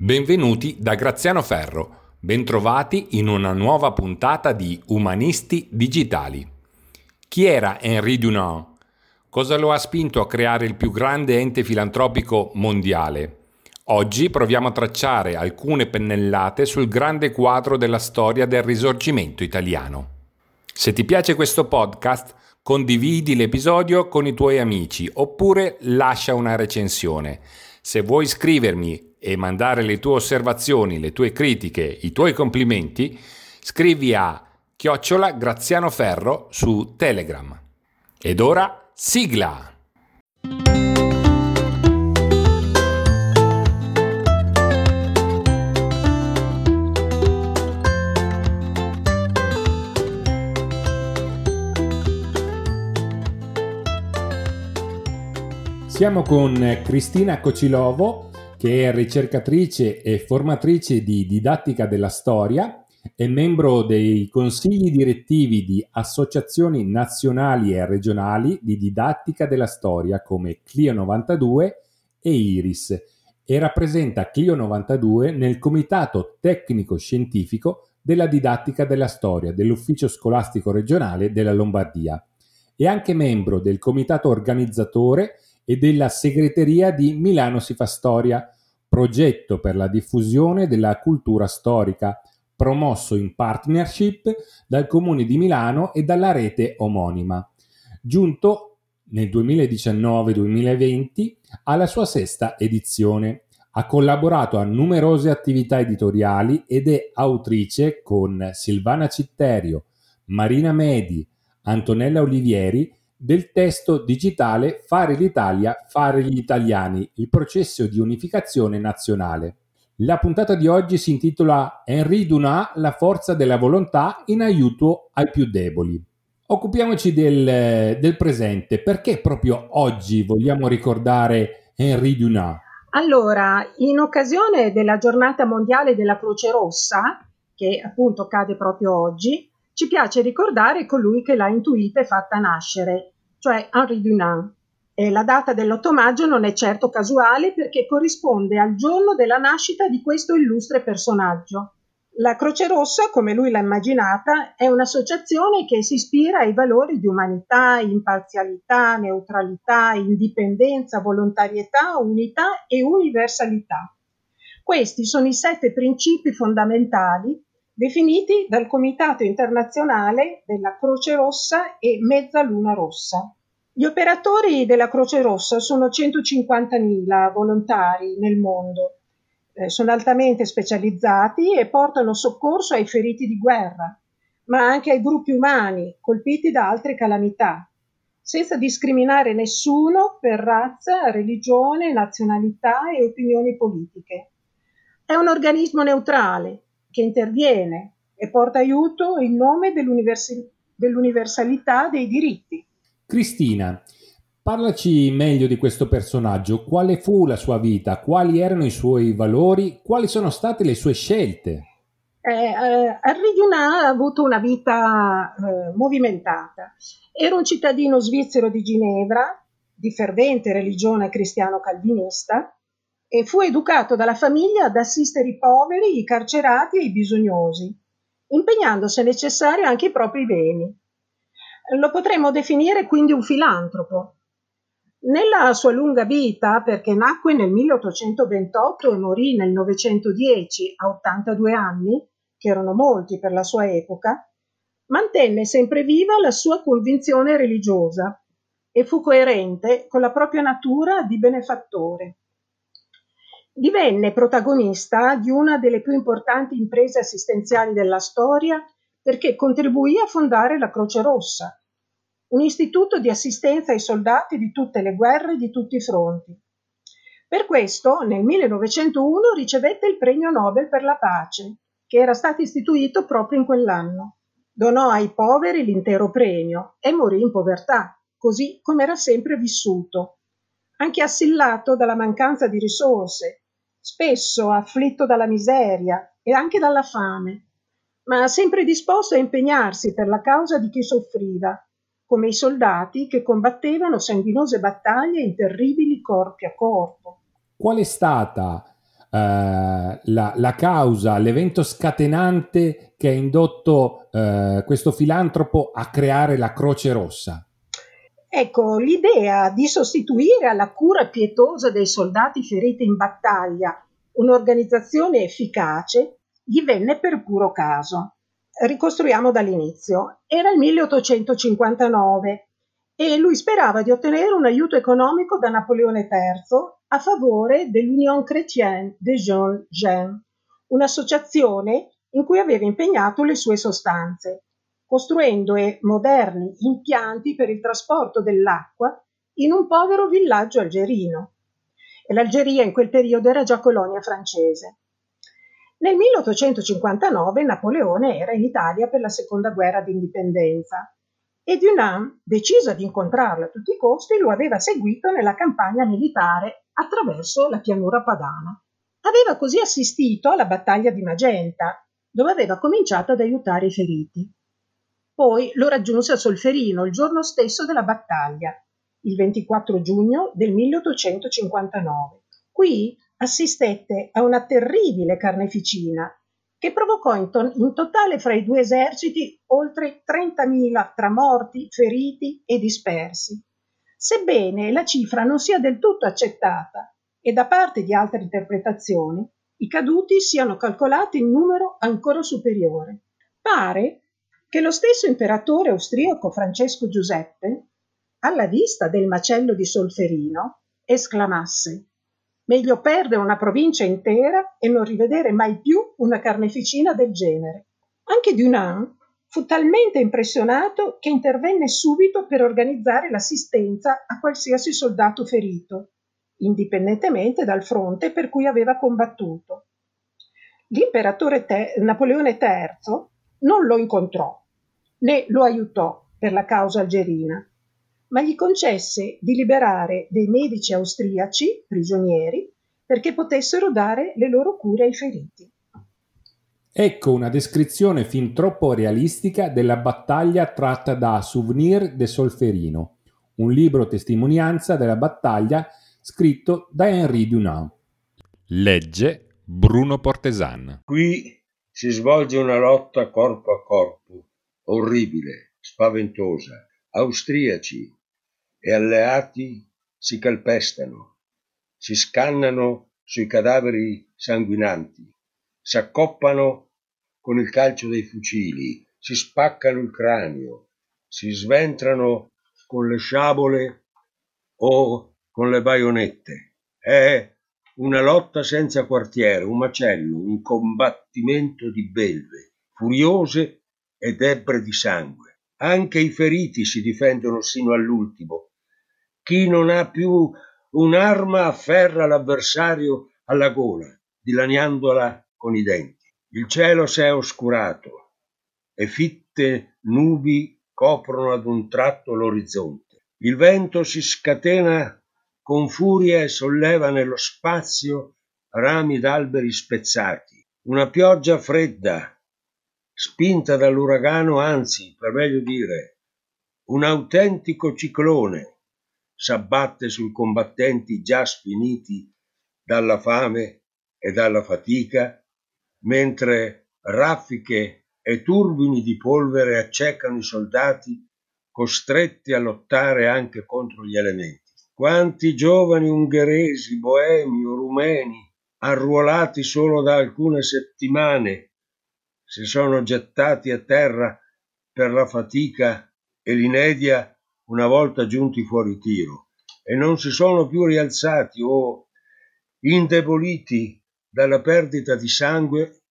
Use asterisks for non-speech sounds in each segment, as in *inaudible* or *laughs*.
Benvenuti da Graziano Ferro, bentrovati in una nuova puntata di Umanisti Digitali. Chi era Henri Dunant? Cosa lo ha spinto a creare il più grande ente filantropico mondiale? Oggi proviamo a tracciare alcune pennellate sul grande quadro della storia del risorgimento italiano. Se ti piace questo podcast, condividi l'episodio con i tuoi amici oppure lascia una recensione. Se vuoi scrivermi e mandare le tue osservazioni, le tue critiche, i tuoi complimenti, scrivi a chiocciola Graziano Ferro su Telegram. Ed ora sigla! Siamo con Cristina Cocilovo, che è ricercatrice e formatrice di didattica della storia, è membro dei consigli direttivi di associazioni nazionali e regionali di didattica della storia come Clio 92 e IRIS e rappresenta Clio 92 nel Comitato Tecnico Scientifico della didattica della storia dell'Ufficio Scolastico Regionale della Lombardia. È anche membro del comitato organizzatore e della segreteria di Milano si fa storia, progetto per la diffusione della cultura storica, promosso in partnership dal Comune di Milano e dalla rete omonima, giunto nel 2019-2020 alla sua sesta edizione. Ha collaborato a numerose attività editoriali ed è autrice con Silvana Citterio, Marina Medi, Antonella Olivieri del testo digitale Fare l'Italia, fare gli italiani, il processo di unificazione nazionale. La puntata di oggi si intitola Henri Dunant, la forza della volontà in aiuto ai più deboli. Occupiamoci del, del presente. Perché proprio oggi vogliamo ricordare Henri Dunant? Allora, in occasione della giornata mondiale della Croce Rossa, che appunto cade proprio oggi, ci piace ricordare colui che l'ha intuita e fatta nascere, cioè Henri Dunant. E la data dell'8 maggio non è certo casuale perché corrisponde al giorno della nascita di questo illustre personaggio. La Croce Rossa, come lui l'ha immaginata, è un'associazione che si ispira ai valori di umanità, imparzialità, neutralità, indipendenza, volontarietà, unità e universalità. Questi sono i sette principi fondamentali definiti dal Comitato internazionale della Croce Rossa e Mezzaluna Rossa. Gli operatori della Croce Rossa sono 150.000 volontari nel mondo, eh, sono altamente specializzati e portano soccorso ai feriti di guerra, ma anche ai gruppi umani colpiti da altre calamità, senza discriminare nessuno per razza, religione, nazionalità e opinioni politiche. È un organismo neutrale che interviene e porta aiuto in nome dell'univers- dell'universalità dei diritti. Cristina, parlaci meglio di questo personaggio. Quale fu la sua vita? Quali erano i suoi valori? Quali sono state le sue scelte? Eh, eh, Henri Dunant ha avuto una vita eh, movimentata. Era un cittadino svizzero di Ginevra, di fervente religione cristiano-calvinista, e fu educato dalla famiglia ad assistere i poveri, i carcerati e i bisognosi, impegnandosi se necessario anche i propri beni. Lo potremmo definire quindi un filantropo. Nella sua lunga vita, perché nacque nel 1828 e morì nel 910 a 82 anni, che erano molti per la sua epoca, mantenne sempre viva la sua convinzione religiosa e fu coerente con la propria natura di benefattore. Divenne protagonista di una delle più importanti imprese assistenziali della storia perché contribuì a fondare la Croce Rossa, un istituto di assistenza ai soldati di tutte le guerre e di tutti i fronti. Per questo nel 1901 ricevette il premio Nobel per la pace, che era stato istituito proprio in quell'anno. Donò ai poveri l'intero premio e morì in povertà, così come era sempre vissuto, anche assillato dalla mancanza di risorse spesso afflitto dalla miseria e anche dalla fame, ma sempre disposto a impegnarsi per la causa di chi soffriva, come i soldati che combattevano sanguinose battaglie in terribili corpi a corpo. Qual è stata la, la, causa, l'evento scatenante che ha indotto eh, questo filantropo a creare la Croce Rossa? Ecco, l'idea di sostituire alla cura pietosa dei soldati feriti in battaglia un'organizzazione efficace gli venne per puro caso. Ricostruiamo dall'inizio. Era il 1859 e lui sperava di ottenere un aiuto economico da Napoleone III a favore dell'Union Chrétienne des Jeunes Gens, un'associazione in cui aveva impegnato le sue sostanze costruendo moderni impianti per il trasporto dell'acqua in un povero villaggio algerino. E l'Algeria in quel periodo era già colonia francese. Nel 1859 Napoleone era in Italia per la seconda guerra d'indipendenza e Dunham, deciso ad incontrarlo a tutti i costi, lo aveva seguito nella campagna militare attraverso la pianura padana. Aveva così assistito alla battaglia di Magenta, dove aveva cominciato ad aiutare i feriti. Poi lo raggiunse a Solferino il giorno stesso della battaglia, il 24 giugno del 1859. Qui assistette a una terribile carneficina che provocò in, to- in, totale fra i due eserciti oltre 30.000 tra morti, feriti e dispersi. Sebbene la cifra non sia del tutto accettata e da parte di altre interpretazioni, i caduti siano calcolati in numero ancora superiore. Pare che lo stesso imperatore austriaco Francesco Giuseppe, alla vista del macello di Solferino, esclamasse Meglio perdere una provincia intera e non rivedere mai più una carneficina del genere. Anche Dunant fu talmente impressionato che intervenne subito per organizzare l'assistenza a qualsiasi soldato ferito, indipendentemente dal fronte per cui aveva combattuto. L'imperatore te- Napoleone III non lo incontrò né lo aiutò per la causa algerina, ma gli concesse di liberare dei medici austriaci prigionieri perché potessero dare le loro cure ai feriti. Ecco una descrizione fin troppo realistica della battaglia tratta da Souvenir de Solferino, un libro testimonianza della battaglia scritto da Henri Dunant. Legge Bruno Portesan. Qui si svolge una lotta corpo a corpo orribile, spaventosa. Austriaci e alleati si calpestano, si scannano sui cadaveri sanguinanti, s'accoppano con il calcio dei fucili, si spaccano il cranio, si sventrano con le sciabole o con le baionette. È una lotta senza quartiere, un macello, un combattimento di belve, furiose ed ebbre di sangue. Anche i feriti si difendono sino all'ultimo. Chi non ha più un'arma afferra l'avversario alla gola, dilaniandola con i denti. Il cielo si è oscurato e fitte nubi coprono ad un tratto l'orizzonte. Il vento si scatena con furia solleva nello spazio rami d'alberi spezzati. Una pioggia fredda spinta dall'uragano, anzi, per meglio dire, un autentico ciclone s'abbatte sui combattenti già sfiniti dalla fame e dalla fatica, mentre raffiche e turbini di polvere accecano i soldati costretti a lottare anche contro gli elementi. Quanti giovani ungheresi, boemi o rumeni, arruolati solo da alcune settimane si sono gettati a terra per la fatica e l'inedia una volta giunti fuori tiro e non si sono più rialzati o indeboliti dalla perdita di sangue,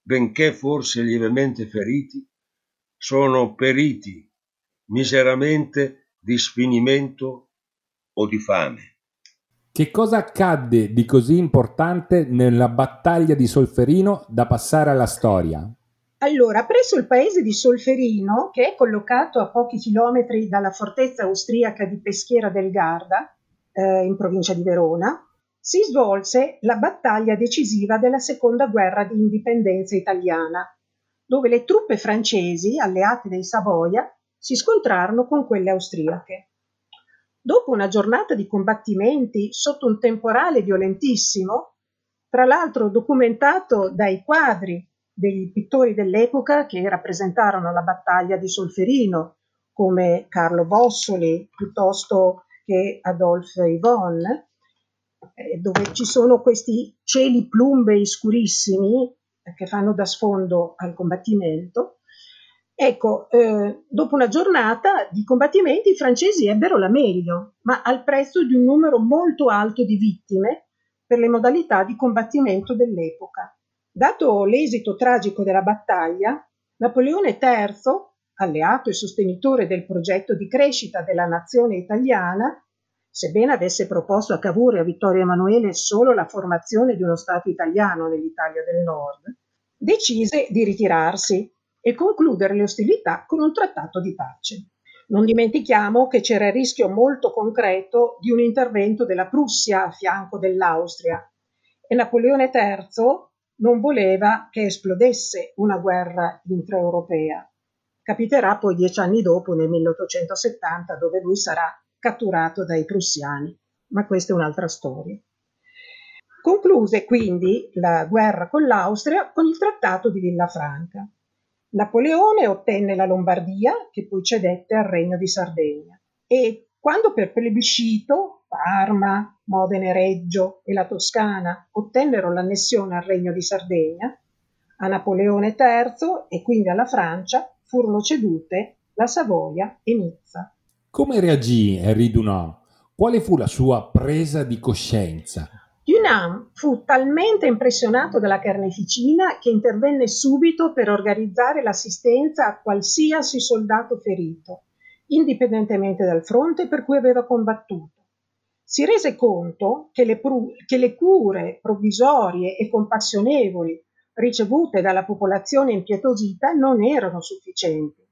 benché forse lievemente feriti, sono periti miseramente di sfinimento o di fame. Che cosa accadde di così importante nella battaglia di Solferino da passare alla storia? Allora, presso il paese di Solferino, che è collocato a pochi chilometri dalla fortezza austriaca di Peschiera del Garda, eh, in provincia di Verona, si svolse la battaglia decisiva della seconda guerra di indipendenza italiana, dove le truppe francesi, alleate dei Savoia, si scontrarono con quelle austriache. Dopo una giornata di combattimenti sotto un temporale violentissimo, tra l'altro documentato dai quadri dei pittori dell'epoca che rappresentarono la battaglia di Solferino, come Carlo Bossoli piuttosto che Adolphe Yvonne, eh, dove ci sono questi cieli plumbei scurissimi eh, che fanno da sfondo al combattimento. Ecco, eh, dopo una giornata di combattimenti i francesi ebbero la meglio, ma al prezzo di un numero molto alto di vittime per le modalità di combattimento dell'epoca. Dato l'esito tragico della battaglia, Napoleone III, alleato e sostenitore del progetto di crescita della nazione italiana, sebbene avesse proposto a Cavour e a Vittorio Emanuele solo la formazione di uno Stato italiano nell'Italia del Nord, decise di ritirarsi e concludere le ostilità con un trattato di pace. Non dimentichiamo che c'era il rischio molto concreto di un intervento della Prussia a fianco dell'Austria e Napoleone III non voleva che esplodesse una guerra intraeuropea. Capiterà poi dieci anni dopo, nel 1870, dove lui sarà catturato dai prussiani, ma questa è un'altra storia. Concluse quindi la guerra con l'Austria con il trattato di Villafranca. Napoleone ottenne la Lombardia, che poi cedette al Regno di Sardegna, e quando per plebiscito Parma, Modena e Reggio e la Toscana ottennero l'annessione al Regno di Sardegna, a Napoleone III e quindi alla Francia furono cedute la Savoia e Nizza. Come reagì Henri Dunant? Quale fu la sua presa di coscienza? Dunant fu talmente impressionato dalla carneficina che intervenne subito per organizzare l'assistenza a qualsiasi soldato ferito, indipendentemente dal fronte per cui aveva combattuto si rese conto che le, pru- che le cure provvisorie e compassionevoli ricevute dalla popolazione impietosita non erano sufficienti.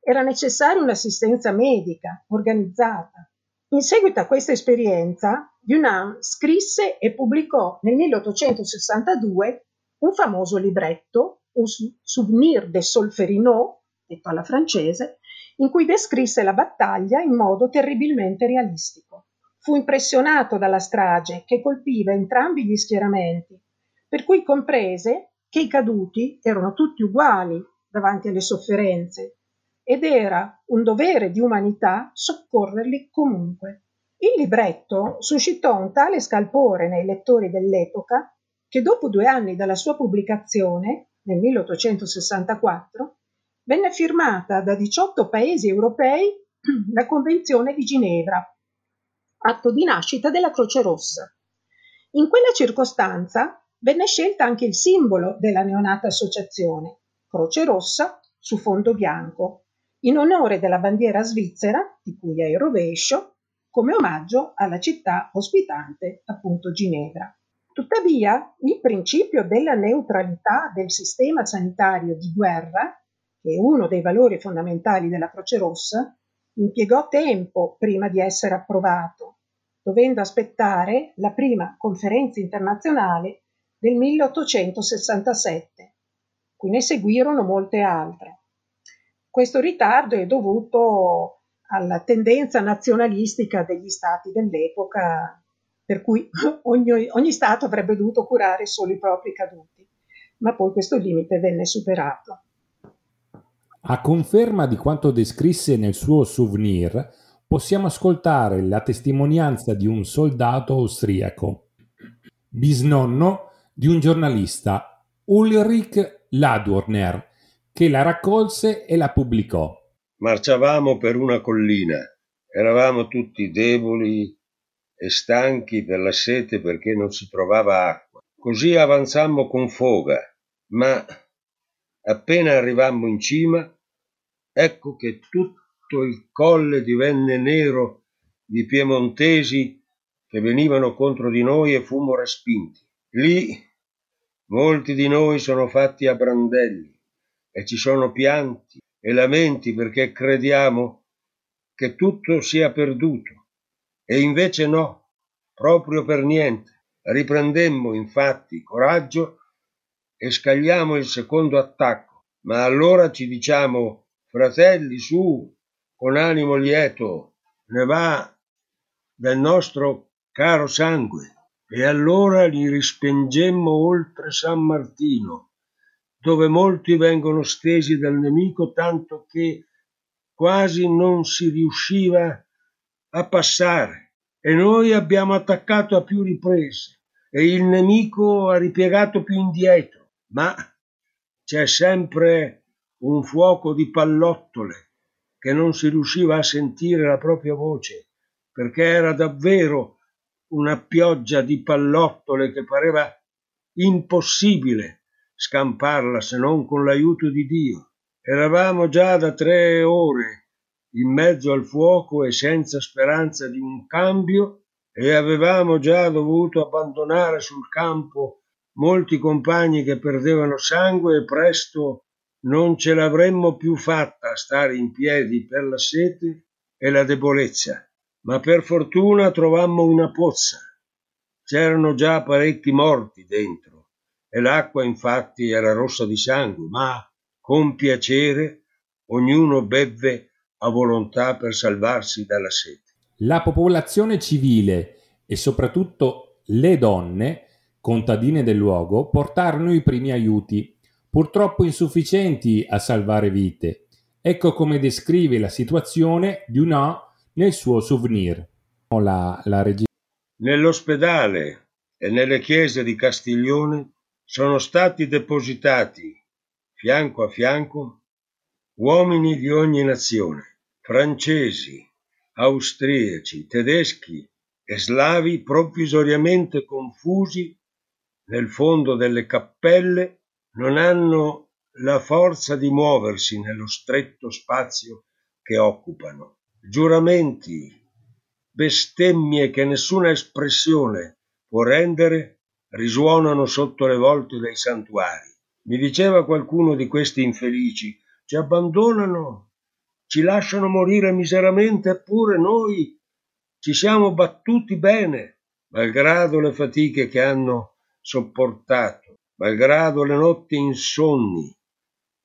Era necessaria un'assistenza medica organizzata. In seguito a questa esperienza, Dunant scrisse e pubblicò nel 1862 un famoso libretto, un Souvenir de Solferino, detto alla francese, in cui descrisse la battaglia in modo terribilmente realistico. Fu impressionato dalla strage che colpiva entrambi gli schieramenti, per cui comprese che i caduti erano tutti uguali davanti alle sofferenze ed era un dovere di umanità soccorrerli comunque. Il libretto suscitò un tale scalpore nei lettori dell'epoca che dopo due anni dalla sua pubblicazione, nel 1864, venne firmata da 18 paesi europei *clears throat* la Convenzione di Ginevra atto di nascita della Croce Rossa. In quella circostanza venne scelta anche il simbolo della neonata associazione, Croce Rossa su fondo bianco, in onore della bandiera svizzera, di cui è il rovescio, come omaggio alla città ospitante, appunto Ginevra. Tuttavia, il principio della neutralità del sistema sanitario di guerra, che è uno dei valori fondamentali della Croce Rossa, impiegò tempo prima di essere approvato, dovendo aspettare la prima conferenza internazionale del 1867, cui ne seguirono molte altre. Questo ritardo è dovuto alla tendenza nazionalistica degli stati dell'epoca, per cui *laughs* ogni, ogni Stato avrebbe dovuto curare solo i propri caduti, ma poi questo limite venne superato. A conferma di quanto descrisse nel suo souvenir, possiamo ascoltare la testimonianza di un soldato austriaco, bisnonno di un giornalista, Ulrich Ladurner, che la raccolse e la pubblicò. Marciavamo per una collina, eravamo tutti deboli e stanchi per la sete perché non si trovava acqua. Così avanzammo con foga, ma appena arrivammo in cima ecco che tutto il colle divenne nero di piemontesi che venivano contro di noi e fummo respinti. Lì molti di noi sono fatti a brandelli e ci sono pianti e lamenti perché crediamo che tutto sia perduto. E invece no, proprio per niente. Riprendemmo infatti coraggio e scagliamo il secondo attacco, ma allora ci diciamo Fratelli, su, con animo lieto, ne va del nostro caro sangue. e allora li rispingemmo oltre San Martino, dove molti vengono stesi dal nemico tanto che quasi non si riusciva a passare. E noi abbiamo attaccato a più riprese e il nemico ha ripiegato più indietro, ma c'è sempre un fuoco di pallottole che non si riusciva a sentire la propria voce, perché era davvero una pioggia di pallottole che pareva impossibile scamparla se non con l'aiuto di Dio. Eravamo già da tre ore in mezzo al fuoco e senza speranza di un cambio e avevamo già dovuto abbandonare sul campo molti compagni che perdevano sangue e presto non ce l'avremmo più fatta a stare in piedi per la sete e la debolezza, ma per fortuna trovammo una pozza. C'erano già parecchi morti dentro e l'acqua infatti era rossa di sangue, ma con piacere ognuno bevve a volontà per salvarsi dalla sete. La popolazione civile e soprattutto le donne, contadine del luogo, portarono i primi aiuti purtroppo insufficienti a salvare vite. Ecco come descrive la situazione Dunant nel suo souvenir. La, la Nell'ospedale e nelle chiese di Castiglione sono stati depositati, fianco a fianco, uomini di ogni nazione, francesi, austriaci, tedeschi e slavi provvisoriamente confusi nel fondo delle cappelle non hanno la forza di muoversi nello stretto spazio che occupano. Giuramenti, bestemmie che nessuna espressione può rendere, risuonano sotto le volte dei santuari. Mi diceva qualcuno di questi infelici, ci abbandonano, ci lasciano morire miseramente, eppure noi ci siamo battuti bene, malgrado le fatiche che hanno sopportato malgrado le notti insonni.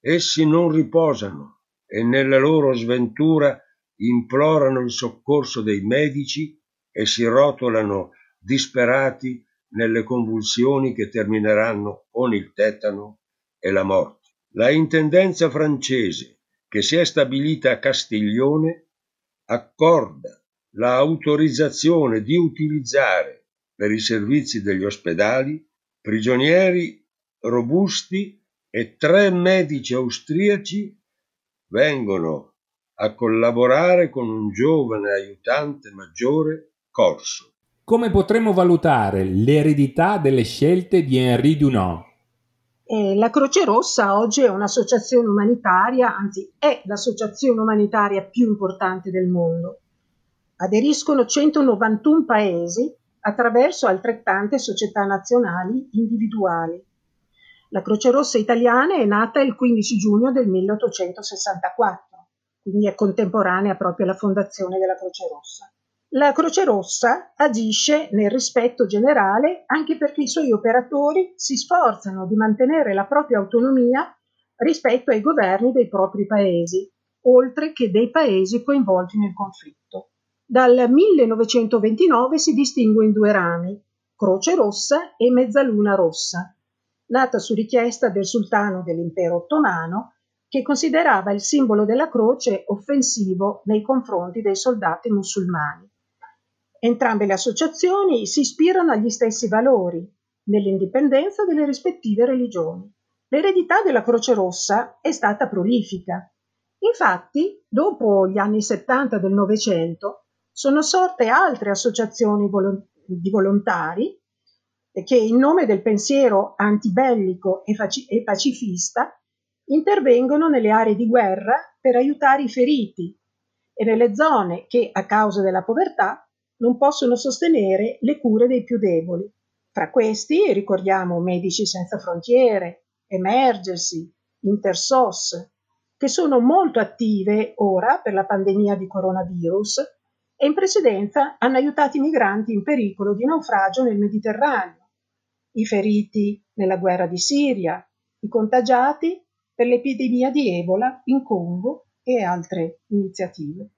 Essi non riposano e nella loro sventura implorano il soccorso dei medici e si rotolano disperati nelle convulsioni che termineranno con il tetano e la morte. La intendenza francese, che si è stabilita a Castiglione, accorda l'autorizzazione di utilizzare per i servizi degli ospedali prigionieri robusti e tre medici austriaci vengono a collaborare con un giovane aiutante maggiore corso. Come potremmo valutare l'eredità delle scelte di Henri Dunant? Eh, la Croce Rossa oggi è un'associazione umanitaria, anzi è l'associazione umanitaria più importante del mondo. Aderiscono 191 paesi attraverso altrettante società nazionali individuali. La Croce Rossa italiana è nata il 15 giugno del 1864, quindi è contemporanea proprio alla fondazione della Croce Rossa. La Croce Rossa agisce nel rispetto generale anche perché i suoi operatori si sforzano di mantenere la propria autonomia rispetto ai governi dei propri paesi, oltre che dei paesi coinvolti nel conflitto. Dal 1929 si distingue in due rami, Croce Rossa e Mezzaluna Rossa, nata su richiesta del sultano dell'impero ottomano che considerava il simbolo della croce offensivo nei confronti dei soldati musulmani. Entrambe le associazioni si ispirano agli stessi valori, nell'indipendenza delle rispettive religioni. L'eredità della Croce Rossa è stata prolifica. Infatti, dopo gli anni 70 del Novecento, sono sorte altre associazioni di volontari che in nome del pensiero antibellico e, pacifista intervengono nelle aree di guerra per aiutare i feriti e nelle zone che a causa della povertà non possono sostenere le cure dei più deboli. Fra questi ricordiamo Medici Senza Frontiere, Emergency, Intersos, che sono molto attive ora per la pandemia di coronavirus e in precedenza hanno aiutato i migranti in pericolo di naufragio nel Mediterraneo, i feriti nella guerra di Siria, i contagiati per l'epidemia di Ebola in Congo e altre iniziative.